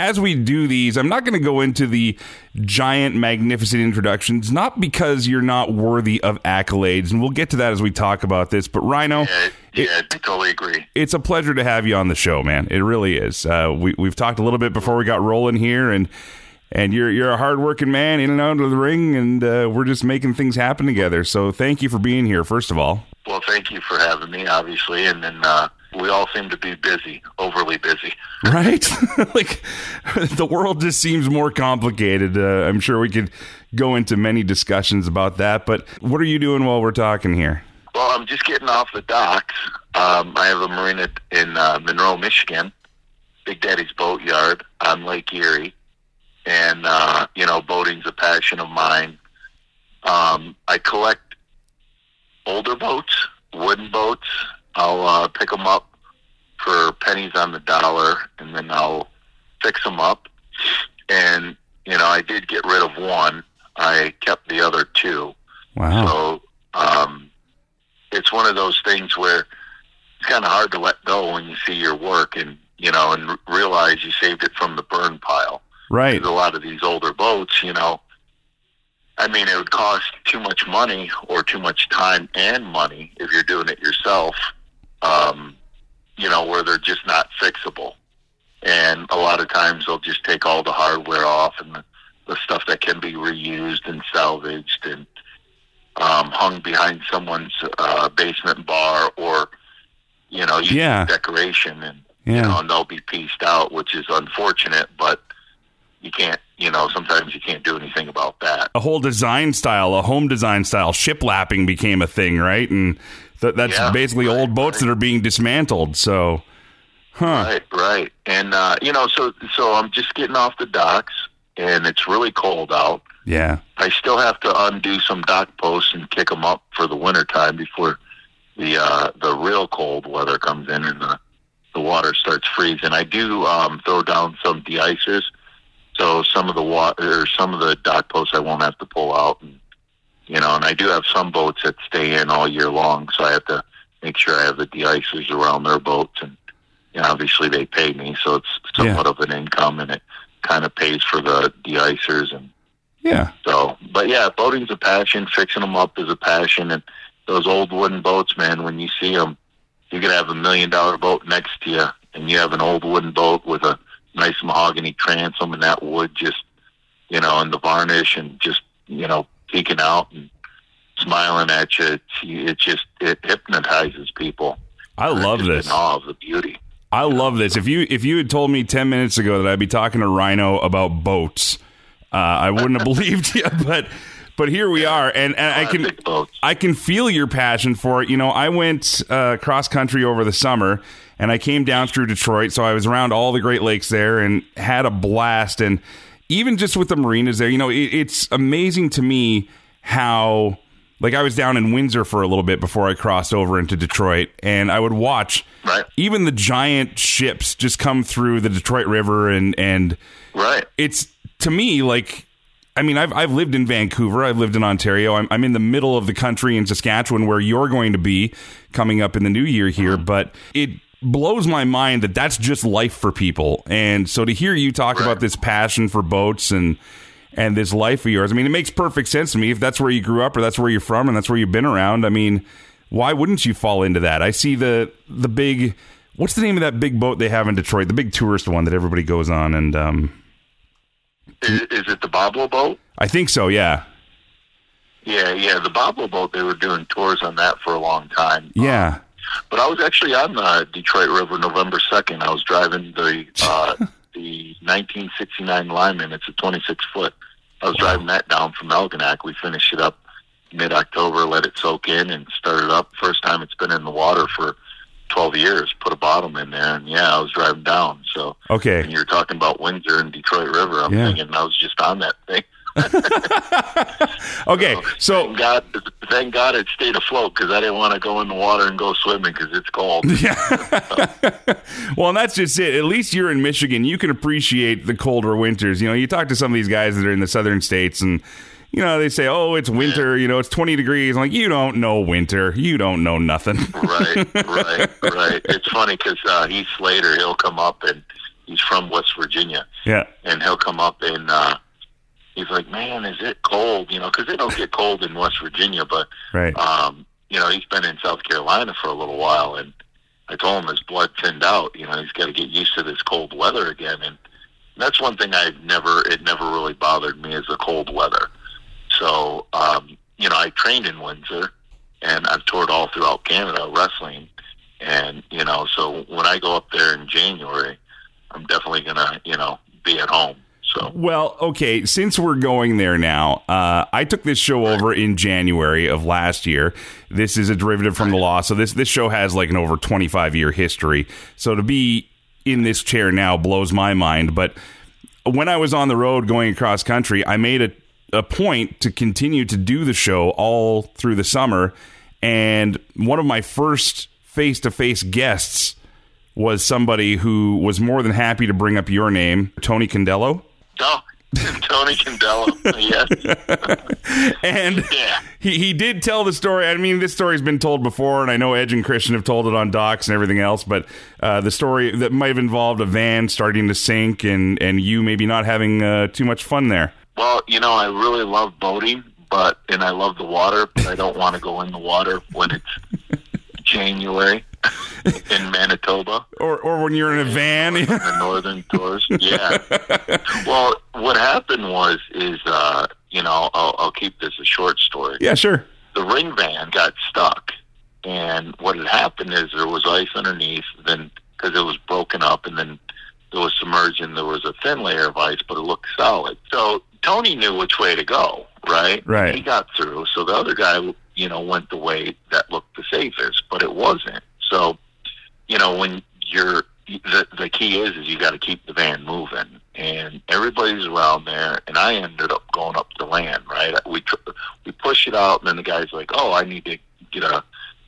as we do these, I'm not going to go into the giant, magnificent introductions, not because you're not worthy of accolades, and we'll get to that as we talk about this. But Rhino, Yeah, yeah, I totally agree. it's a pleasure to have you on the show, man. It really is. Uh, we, we've talked a little bit before we got rolling here, and and you're you're a hardworking man in and out of the ring, and uh, we're just making things happen together. So thank you for being here, first of all. Well, thank you for having me, obviously, and then uh, we all seem to be busy, overly busy. Right? like the world just seems more complicated. Uh, I'm sure we could go into many discussions about that. But what are you doing while we're talking here? Well, I'm just getting off the docks. Um, I have a marina in uh, Monroe, Michigan, Big Daddy's Boatyard on Lake Erie, and uh, you know, boating's a passion of mine. Um, I collect older boats, wooden boats. I'll uh, pick them up for pennies on the dollar, and then I'll fix them up. And you know, I did get rid of one. I kept the other two. Wow. So um, it's one of those things where it's kind of hard to let go when you see your work and you know and r- realize you saved it from the burn pile. right. Because a lot of these older boats, you know, I mean, it would cost too much money or too much time and money if you're doing it yourself. Um, you know, where they're just not fixable, and a lot of times they'll just take all the hardware off and the, the stuff that can be reused and salvaged and um, hung behind someone's uh, basement bar or you know, Yeah. decoration and Yeah. you know, and they'll be pieced out, which is unfortunate, but you can't, you know, sometimes you can't do anything about that. a whole design style, a home design style, shiplapping became a thing, right? And th- that's Yeah, basically right, old boats right. that are being dismantled. So, huh? Right, right. And uh, you know, so so I'm just getting off the docks and it's really cold out. Yeah. I still have to undo some dock posts and kick them up for the winter time before the uh, the real cold weather comes in and the the water starts freezing. I do um, throw down some de-icers, so some of the water or some of the dock posts I won't have to pull out, and you know, and I do have some boats that stay in all year long, so I have to make sure I have the de-icers around their boats, and you know, obviously they pay me, so it's somewhat of an income, and it kind of pays for the de-icers and Yeah. so, but yeah, boating's a passion. Fixing them up is a passion, and those old wooden boats, man. When you see them, you could have a million dollar boat next to you, and you have an old wooden boat with a nice mahogany transom, and that wood just, you know, and the varnish, and just you know, peeking out and smiling at you. It's, it just it hypnotizes people. I love this. In awe of the beauty. I love this. If you if you had told me ten minutes ago that I'd be talking to Rhino about boats, uh, I wouldn't have believed you. But but here we are, and, and I can. I can feel your passion for it. You know, I went uh, cross country over the summer, and I came down through Detroit, so I was around all the Great Lakes there, and had a blast. And even just with the marinas there, you know, it, it's amazing to me how. Like I was down in Windsor for a little bit before I crossed over into Detroit, and I would watch Right. even the giant ships just come through the Detroit River, and and Right. it's to me like I mean I've I've lived in Vancouver, I've lived in Ontario. I'm I'm in the middle of the country in Saskatchewan where you're going to be coming up in the new year here, mm-hmm. but it blows my mind that that's just life for people. And so to hear you talk about this passion for boats and and this life of yours, I mean it makes perfect sense to me if that's where you grew up or that's where you're from and that's where you've been around. I mean, why wouldn't you fall into that? I see the the big what's the name of that big boat they have in Detroit? The big tourist one that everybody goes on and um Is, is it the Boblo boat? I think so, yeah. Yeah, yeah, the Boblo boat. They were doing tours on that for a long time. Yeah. But I was actually on the Detroit River November second. I was driving the uh, the 1969 Lyman. It's a 26 foot. I was driving that down from Algonac. We finished it up mid October, let it soak in, and started up. First time it's been in the water for 12 years. Put a bottom in there, and yeah, I was driving down. So Okay. when you're talking about Windsor and Detroit River, I'm Yeah. thinking I was just on that thing. Okay. So Thank God, thank God it stayed afloat because I didn't want to go in the water and go swimming because it's cold. Yeah. well, and that's just it. At least you're in Michigan. You can appreciate the colder winters. You know, you talk to some of these guys that are in the southern states and you know, they say, "Oh, it's winter, you know, it's 20 degrees." I'm like, "You don't know winter. You don't know nothing." right, right, right. It's funny because uh, Heath Slater, he'll come up and He's from West Virginia, Yeah. and he'll come up and uh, he's like, "Man, is it cold?" You know, because they don't get cold in West Virginia, but Right. um, you know, he's been in South Carolina for a little while, and I told him his blood thinned out. You know, he's got to get used to this cold weather again, and that's one thing I've never. It never really bothered me is the cold weather. So, um, you know, I trained in Windsor, and I've toured all throughout Canada wrestling, and you know, so when I go up there in January, I'm definitely gonna, you know, be at home. So, Well, okay, since we're going there now, uh, I took this show over in January of last year. This is a derivative from the law, so this this show has like an over 25 year history. So to be in this chair now blows my mind, but when I was on the road going across country, I made a a point to continue to do the show all through the summer, and one of my first face to face guests was somebody who was more than happy to bring up your name, Tony Condello. Oh, Tony Condello, yes, and yeah. he, he did tell the story. I mean, this story's been told before, and I know Edge and Christian have told it on docs and everything else. But uh, the story that might have involved a van starting to sink, and and you maybe not having uh, too much fun there. Well, you know, I really love boating, but and I love the water, but I don't want to go in the water when it's January in Manitoba, Or or when you're in a van. in the northern tours. Yeah. Well, what happened was is uh, you know I'll, I'll keep this a short story. yeah, sure. The ring van got stuck, and what had happened is there was ice underneath, then because it was broken up, and then it was submerged, and there was a thin layer of ice, but it looked solid. So Tony knew which way to go, right? Right. He got through. So the other guy, you know, went the way that looked the safest, but it wasn't. So, you know, when you're the the key is is you got to keep the van moving, and everybody's around there. And I ended up going up to land. Right, we tr- we push it out, and then the guy's like, "Oh, I need to get a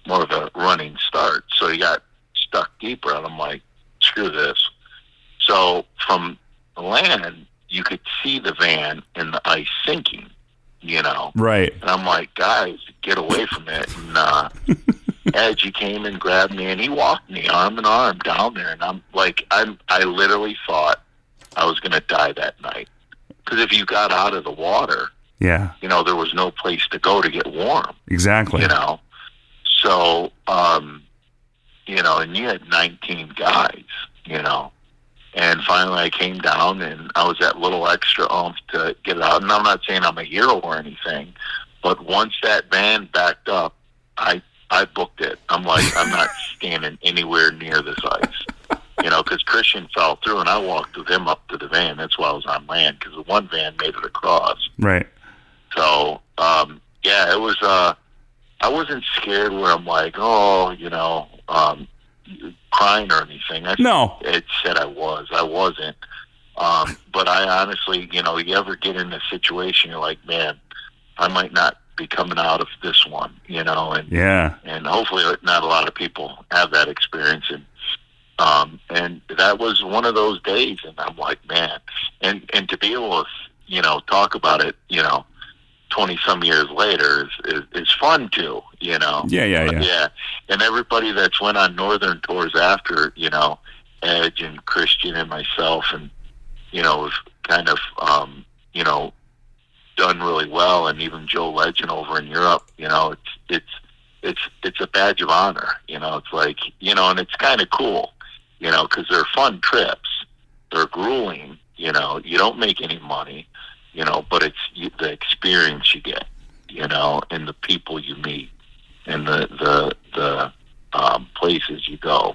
more of a running start." So he got stuck deeper, and I'm like, "Screw this." So from the land, you could see the van and the ice sinking. You know, Right. and I'm like, guys, get away from it. And uh, Edge, he came and grabbed me, and he walked me arm in arm down there. And I'm like, I'm, I literally thought I was going to die that night. Because if you got out of the water, Yeah. you know, there was no place to go to get warm, Exactly. you know. So, um, you know, and you had 19 guys, you know. And finally, I came down, and I was that little extra oomph to get it out. And I'm not saying I'm a hero or anything, but once that van backed up, I I booked it. I'm like, I'm not standing anywhere near this ice, you know, because Christian fell through, and I walked with him up to the van. That's why I was on land because the one van made it across. Right. So, um, yeah, it was, uh, I wasn't scared where I'm like, oh, you know, um, crying or anything. I No. it said I was. I wasn't. Um, but I honestly, you know, you ever get in a situation, you're like, man, I might not be coming out of this one, you know, and, Yeah. and hopefully not a lot of people have that experience. And, um, and that was one of those days. And I'm like, man, and, and to be able to, you know, talk about it, you know, 20 some years later is, is, is fun too, you know? Yeah. Yeah. Yeah. Yeah, and everybody that's went on northern tours after, you know, Edge and Christian and myself, and you know, have kind of, um, you know, done really well, and even Joe Legend over in Europe, you know, it's it's it's it's a badge of honor, you know. It's like you know, and it's kind of cool, you know, because they're fun trips. They're grueling, you know. You don't make any money, you know, but it's the experience you get, you know, and the people you meet and the the the um, places you go.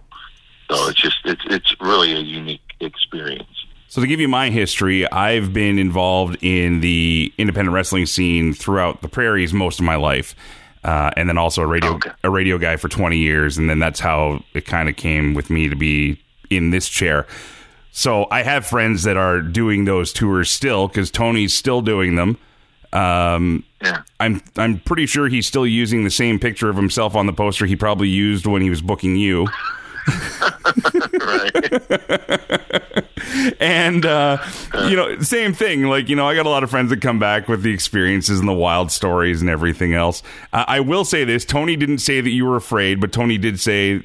So it's just it's it's really a unique experience. So to give you my history, I've been involved in the independent wrestling scene throughout the prairies most of my life, uh, and then also a radio Okay. a radio guy for twenty years, and then that's how it kind of came with me to be in this chair. So I have friends that are doing those tours still because Tony's still doing them. Um, Yeah. I'm I'm pretty sure he's still using the same picture of himself on the poster he probably used when he was booking you. and uh, you know, same thing. Like you know, I got a lot of friends that come back with the experiences and the wild stories and everything else. Uh, I will say this: Tony didn't say that you were afraid, but Tony did say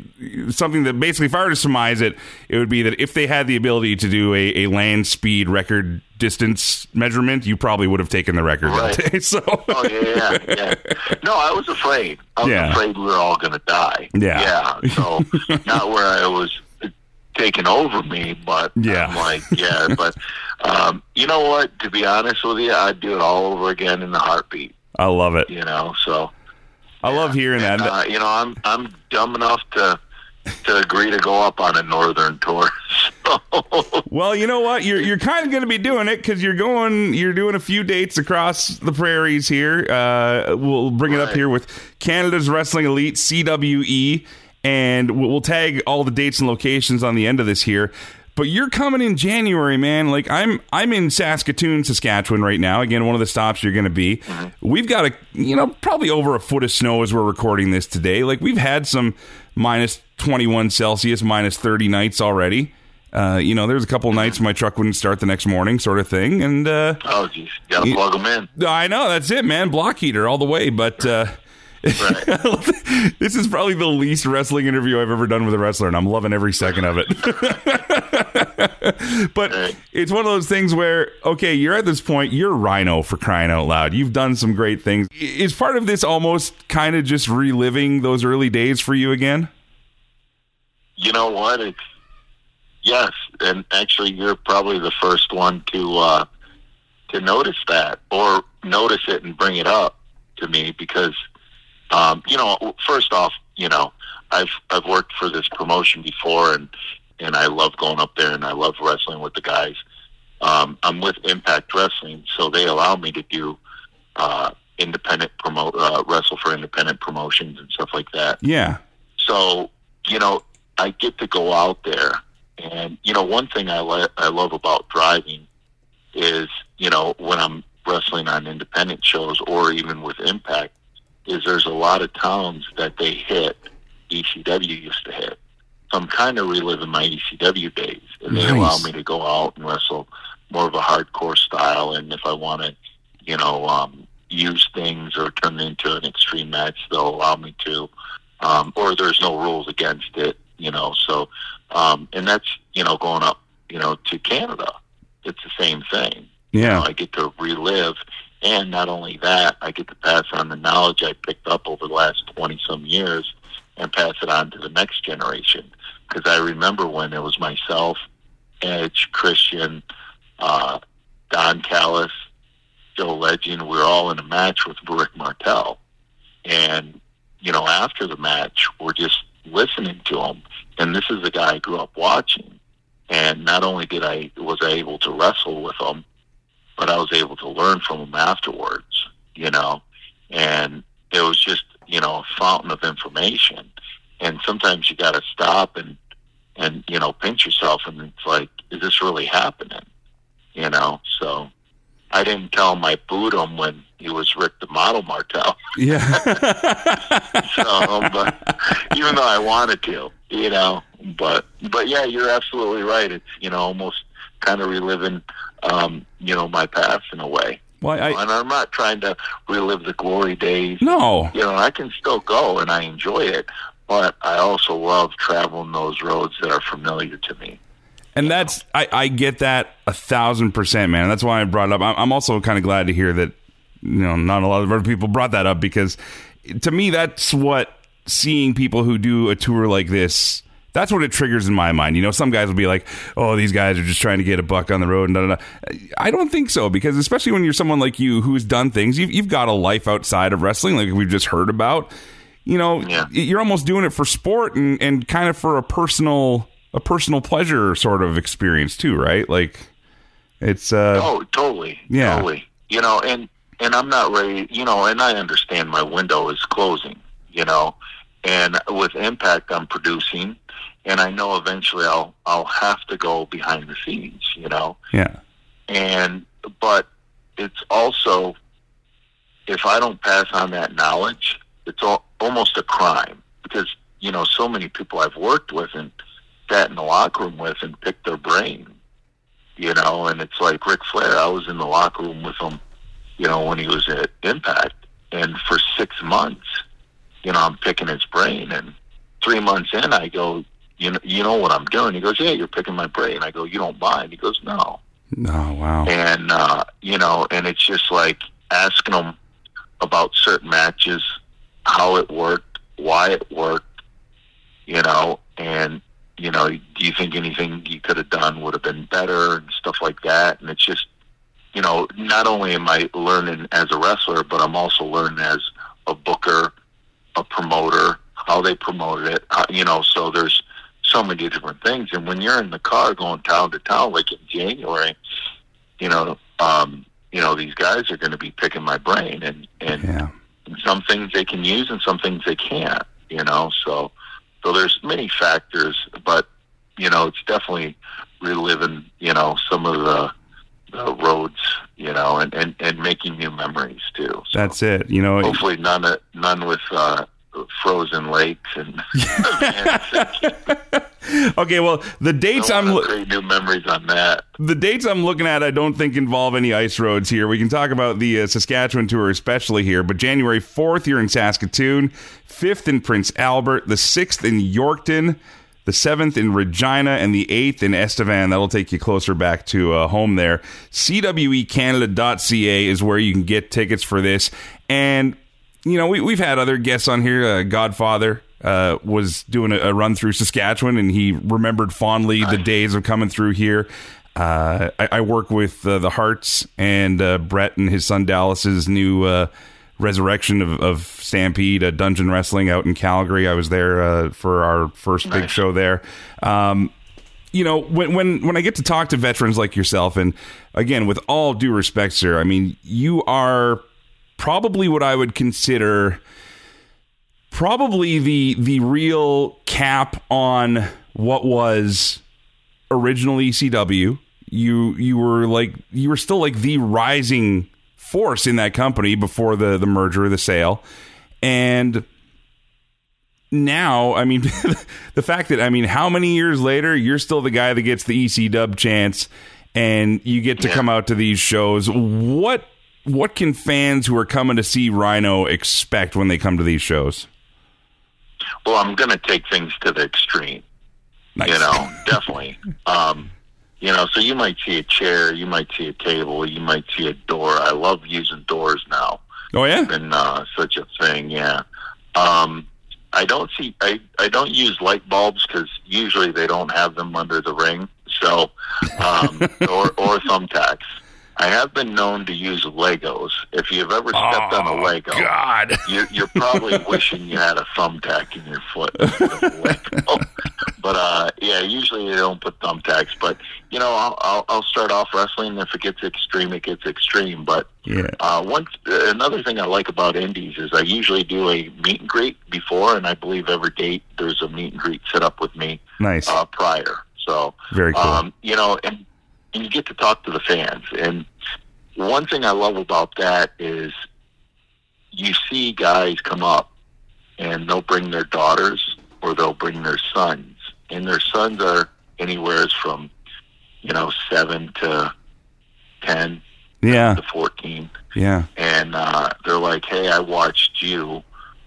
something that basically, if I were to surmise it, it would be that if they had the ability to do a, a land speed record distance measurement, you probably would have taken the record Right. that day. So, Oh yeah, yeah, yeah. No, I was afraid. I was Yeah. afraid we were all going to die. Yeah. Yeah. So not where I was taking over me, but Yeah. I'm like, yeah. But um, you know what? To be honest with you, I'd do it all over again in a heartbeat. I love it. You know, so I love hearing that. uh, you know, I'm I'm dumb enough to to agree to go up on a northern tour. So Well, you know what? You're you're kind of going to be doing it because you're going. You're doing a few dates across the prairies here. Uh, we'll bring it up here with Canada's Wrestling Elite (CWE), and we'll, we'll tag all the dates and locations on the end of this here. But you're coming in January, man. Like I'm, I'm in Saskatoon, Saskatchewan right now. Again, one of the stops you're going to be. We've got a, you know, probably over a foot of snow as we're recording this today. Like we've had some minus 21 Celsius, minus 30 nights already. Uh, you know, there's a couple nights my truck wouldn't start the next morning, sort of thing. And uh, oh, geez, got to plug them in. I know that's it, man. Block heater all the way. But uh, Right. this is probably the least wrestling interview I've ever done with a wrestler, and I'm loving every second of it. but Right. it's one of those things where, okay, you're at this point, you're Rhino for crying out loud. You've done some great things. Is part of this almost kind of just reliving those early days for you again? You know what? It's yes, and actually, you're probably the first one to uh, to notice that or notice it and bring it up to me because um, you know, first off, you know, I've I've worked for this promotion before, and and I love going up there, and I love wrestling with the guys. Um, I'm with Impact Wrestling, so they allow me to do uh, independent promote uh, wrestle for independent promotions and stuff like that. Yeah. So, you know, I get to go out there, and you know, one thing I le- I love about driving is, you know, when I'm wrestling on independent shows or even with Impact, is there's a lot of towns that they hit ECW used to hit. So I'm kind of reliving my ECW days, and they Nice. allow me to go out and wrestle more of a hardcore style. And if I want to, you know, um, use things or turn it into an extreme match, they'll allow me to um, or there's no rules against it, you know. So, um, and that's you know going up, you know, to Canada. It's the same thing. You Yeah. know, I get to relive, and not only that, I get to pass on the knowledge I picked up over the last twenty some years, and pass it on to the next generation. Because I remember when it was myself, Edge, Christian, uh, Don Callis, Joe Legend. We were all in a match with Rick Martel, and you know, after the match, we're just And this is the guy I grew up watching. And not only did I was I able to wrestle with him, but I was able to learn from him afterwards. You know, and it was just you know a fountain of information. And sometimes you got to stop and and you know pinch yourself, and it's like, is this really happening? You know, so. I didn't tell him I booed him when he was Rick the Model Martel. Yeah. So, but even though I wanted to, you know, but but yeah, you're absolutely right. It's you know almost kind of reliving, um, you know, my past in a way. well, I, and I'm not trying to relive the glory days. no. You know, I can still go and I enjoy it, but I also love traveling those roads that are familiar to me. And that's I, I get that a thousand percent, man. That's why I brought it up. I'm I'm also kind of glad to hear that you know not a lot of other people brought that up because to me that's what seeing people who do a tour like this. That's what it triggers in my mind. You know, some guys will be like, "Oh, these guys are just trying to get a buck on the road." And da, da, da. I don't think so because especially when you're someone like you who's done things, you've you've got a life outside of wrestling, like we've just heard about. You know, Yeah. you're almost doing it for sport and and kind of for a personal a personal pleasure sort of experience too, right? Like it's uh Oh, totally. Yeah. Totally. You know, and and I'm not ready. You know, and I understand my window is closing. You know, and with Impact, I'm producing, and I know eventually I'll I'll have to go behind the scenes. You know, yeah. and but it's also if I don't pass on that knowledge, it's al- almost a crime because you you know so many people I've worked with and sat in the locker room with and picked their brain. You know, and it's like Ric Flair. I was in the locker room with him, you know, when he was at Impact, and for six months, you know, I'm picking his brain, and three months in, I go, you know, you know what I'm doing? He goes, yeah, you're picking my brain. I go, you don't mind? He goes, no. Oh wow. And uh, you know, and it's just like asking him about certain matches, how it worked, why it worked, you know, and you know, do you think anything you could have done would have been better and stuff like that? And it's just, you know, not only am I learning as a wrestler, but I'm also learning as a booker, a promoter, how they promoted it, how, you know. So there's so many different things. And when you're in the car going town to town, like in January, you know, um, you know, these guys are going to be picking my brain, and and Yeah. some things they can use and some things they can't. You know, so so there's many factors, but you know, it's definitely reliving. You know, some of the, the roads. You know, and, and and making new memories too. So That's it. You know, hopefully none none with uh, frozen lakes and. okay. Well, the dates I'm I'm lo- create new memories on that. the dates I'm looking at, I don't think involve any ice roads here. We can talk about the uh, Saskatchewan tour, especially here. But January 4th, you're in Saskatoon, 5th in Prince Albert, the 6th in Yorkton, the 7th in Regina, and the 8th in Estevan. That'll take you closer back to uh, home there. CWECanada.ca is where you can get tickets for this. And, you know, we, we've had other guests on here. Uh, Godfather uh, was doing a, a run through Saskatchewan, and he remembered fondly the days of coming through here. Uh, I, I work with uh, the Hearts and uh, Bret and his son Dallas's new uh, resurrection of, of Stampede, uh, Dungeon Wrestling out in Calgary. I was there uh, for our first big show there. Um, you know, when when when I get to talk to veterans like yourself, and again, with all due respect, sir, I mean, you are probably what I would consider probably the the real cap on what was originally ECW. You you were like you were still like the rising force in that company before the the merger, or the sale, and now, I mean, the fact that I mean, how many years later you're still the guy that gets the EC Dub chance, and you get to Yeah. come out to these shows. What what can fans who are coming to see Rhino expect when they come to these shows? Well, I'm going to take things to the extreme. Nice. You know, definitely. Um, you know, so you might see a chair, you might see a table, you might see a door. I love using doors now. oh yeah, Been uh, such a thing, yeah. Um, I don't see. I I don't use light bulbs because usually they don't have them under the ring. So, um, or or thumbtacks. I have been known to use Legos. If you've ever stepped on a Oh, Lego, God. you're, you're probably wishing you had a thumbtack in your foot. of a Lego. but uh, yeah, usually they don't put thumbtacks. But know, I'll, I'll I'll start off wrestling. If it gets extreme, it gets extreme. But Yeah. uh, one another thing I like about indies is I usually do a meet and greet before, and I believe every date there's a meet and greet set up with me Nice. uh, prior. So Very cool. um, you know, and, and you get to talk to the fans. And one thing I love about that is you see guys come up and they'll bring their daughters or they'll bring their sons, and their sons are anywhere from you know seven to ten yeah. to fourteen Yeah. and uh, they're like, "Hey, I watched you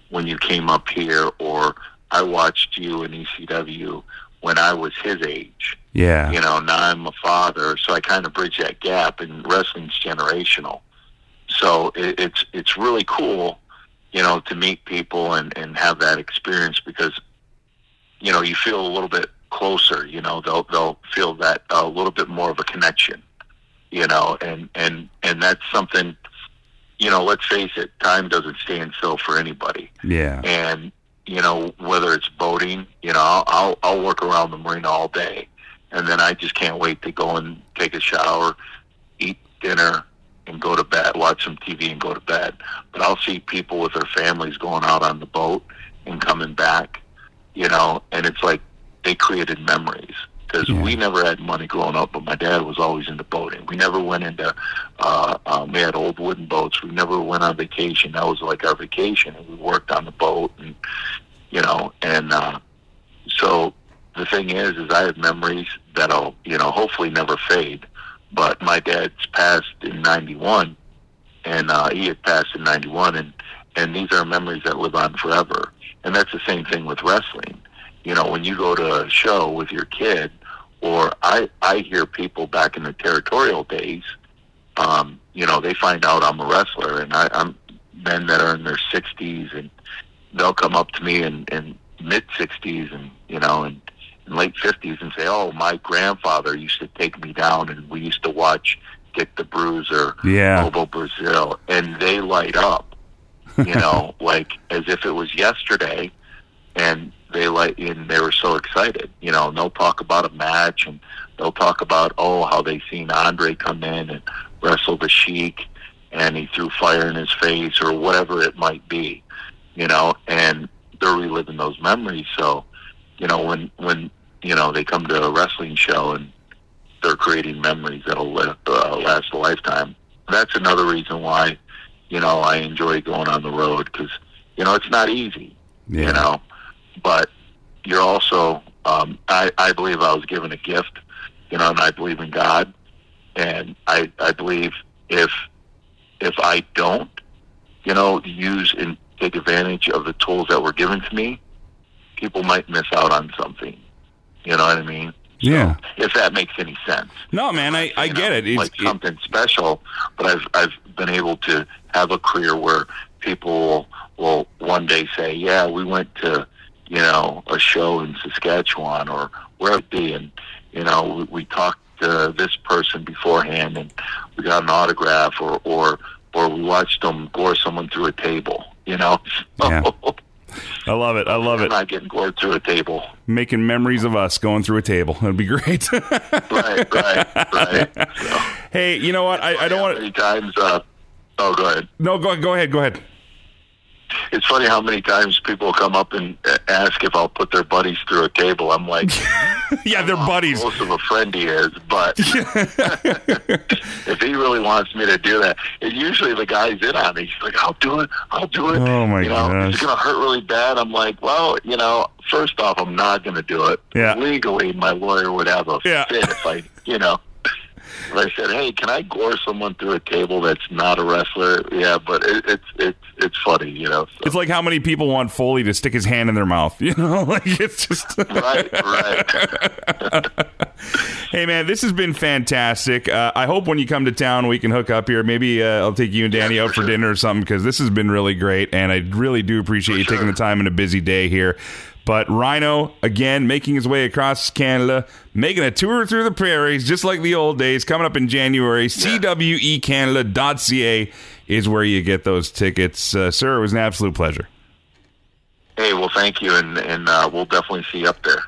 when you came up here, or I watched you in ECW when I was his age. Yeah. You know, now I'm a father, so I kind of bridge that gap. And wrestling's generational, so it, it's it's really cool, you know, to meet people and and have that experience because, you know, you feel a little bit closer. You know, they'll they'll feel that a little bit more of a connection. You know, and and and that's something you know, let's face it, time doesn't stand still for anybody. Yeah. And you know, whether it's boating, you know, I'll I'll, I'll work around the marina all day, and then I just can't wait to go and take a shower, eat dinner, and go to bed, watch some TV, and go to bed. But I'll see people with their families going out on the boat and coming back, you know, and it's like they created memories. Because Yeah. we never had money growing up, but my dad was always into boating. We never went into uh, um, we had old wooden boats. We never went on vacation. That was like our vacation, and we worked on the boat. And you know, and uh, so the thing is, is I have memories that'll, you know, hopefully never fade. But my dad's passed in '91, and uh, he had passed in '91, and and these are memories that live on forever. And that's the same thing with wrestling. You know, when you go to a show with your kid, or I I hear people back in the territorial days, um, you know, they find out I'm a wrestler, and I, I'm men that are in their 60s, and they'll come up to me in, in mid 60s, and you know, and in late 50s, and say, "Oh, my grandfather used to take me down, and we used to watch Dick the Bruiser, Yeah. Bobo Brazil," and they light up, you know, like as if it was yesterday, and they like, and they were so excited, you know. And they'll talk about a match, and they'll talk about oh how they seen Andre come in and wrestle the Sheik, and he threw fire in his face or whatever it might be, you know, and they're reliving those memories. So, you know, when when you know they come to a wrestling show and they're creating memories that'll live, uh, last a lifetime. That's another reason why, you know, I enjoy going on the road because you know it's not easy, Yeah. you know, but you're also, um, I I believe I was given a gift, you know, and I believe in God, and I I believe if if I don't, you know, use and take advantage of the tools that were given to me, people might miss out on something. You know what I mean? Yeah. If that makes any sense. No, man, I, I You get know, it. It's, like something special, but I've I've been able to have a career where people will one day say, "Yeah, we went to you know a show in Saskatchewan or where it be, and you know we, we talked to this person beforehand, and we got an autograph, or or or we watched them gore someone through a table." You know, Yeah. I love it. I love I'm it. not getting gored through a table. Making memories of us going through a table. That'd be great. Right, right, right. So, hey, you know what? I, I don't want to. times. Uh, oh, go ahead. No, go, go ahead. Go ahead. It's funny how many times people come up and ask if I'll put their buddies through a table. I'm like, Yeah, they're buddies. Most of a friend he is, but if he really wants me to do that, and usually the guy's in on it. He's like, "I'll do it. I'll do it." Oh, my you know, gosh. It's gonna hurt really bad. I'm like, well, you know, first off, I'm not gonna do it. Yeah. Legally, my lawyer would have a Yeah. fit if I, you know. If I said, "Hey, can I gore someone through a table that's not a wrestler?" Yeah, but it, it's it's it's funny, you know. So. It's like how many people want Foley to stick his hand in their mouth. You know, like it's just. right, right. hey, man, this has been fantastic. Uh, I hope when you come to town, we can hook up here. Maybe uh, I'll take you and Danny Yeah, out for for sure. dinner or something because this has been really great, and I really do appreciate For you taking the time in a busy day here. But Rhino, again, making his way across Canada, making a tour through the prairies, just like the old days, coming up in January. CWECanada.ca is where you get those tickets. Uh, sir, it was an absolute pleasure. Hey, well, thank you, and and uh, we'll definitely see you up there.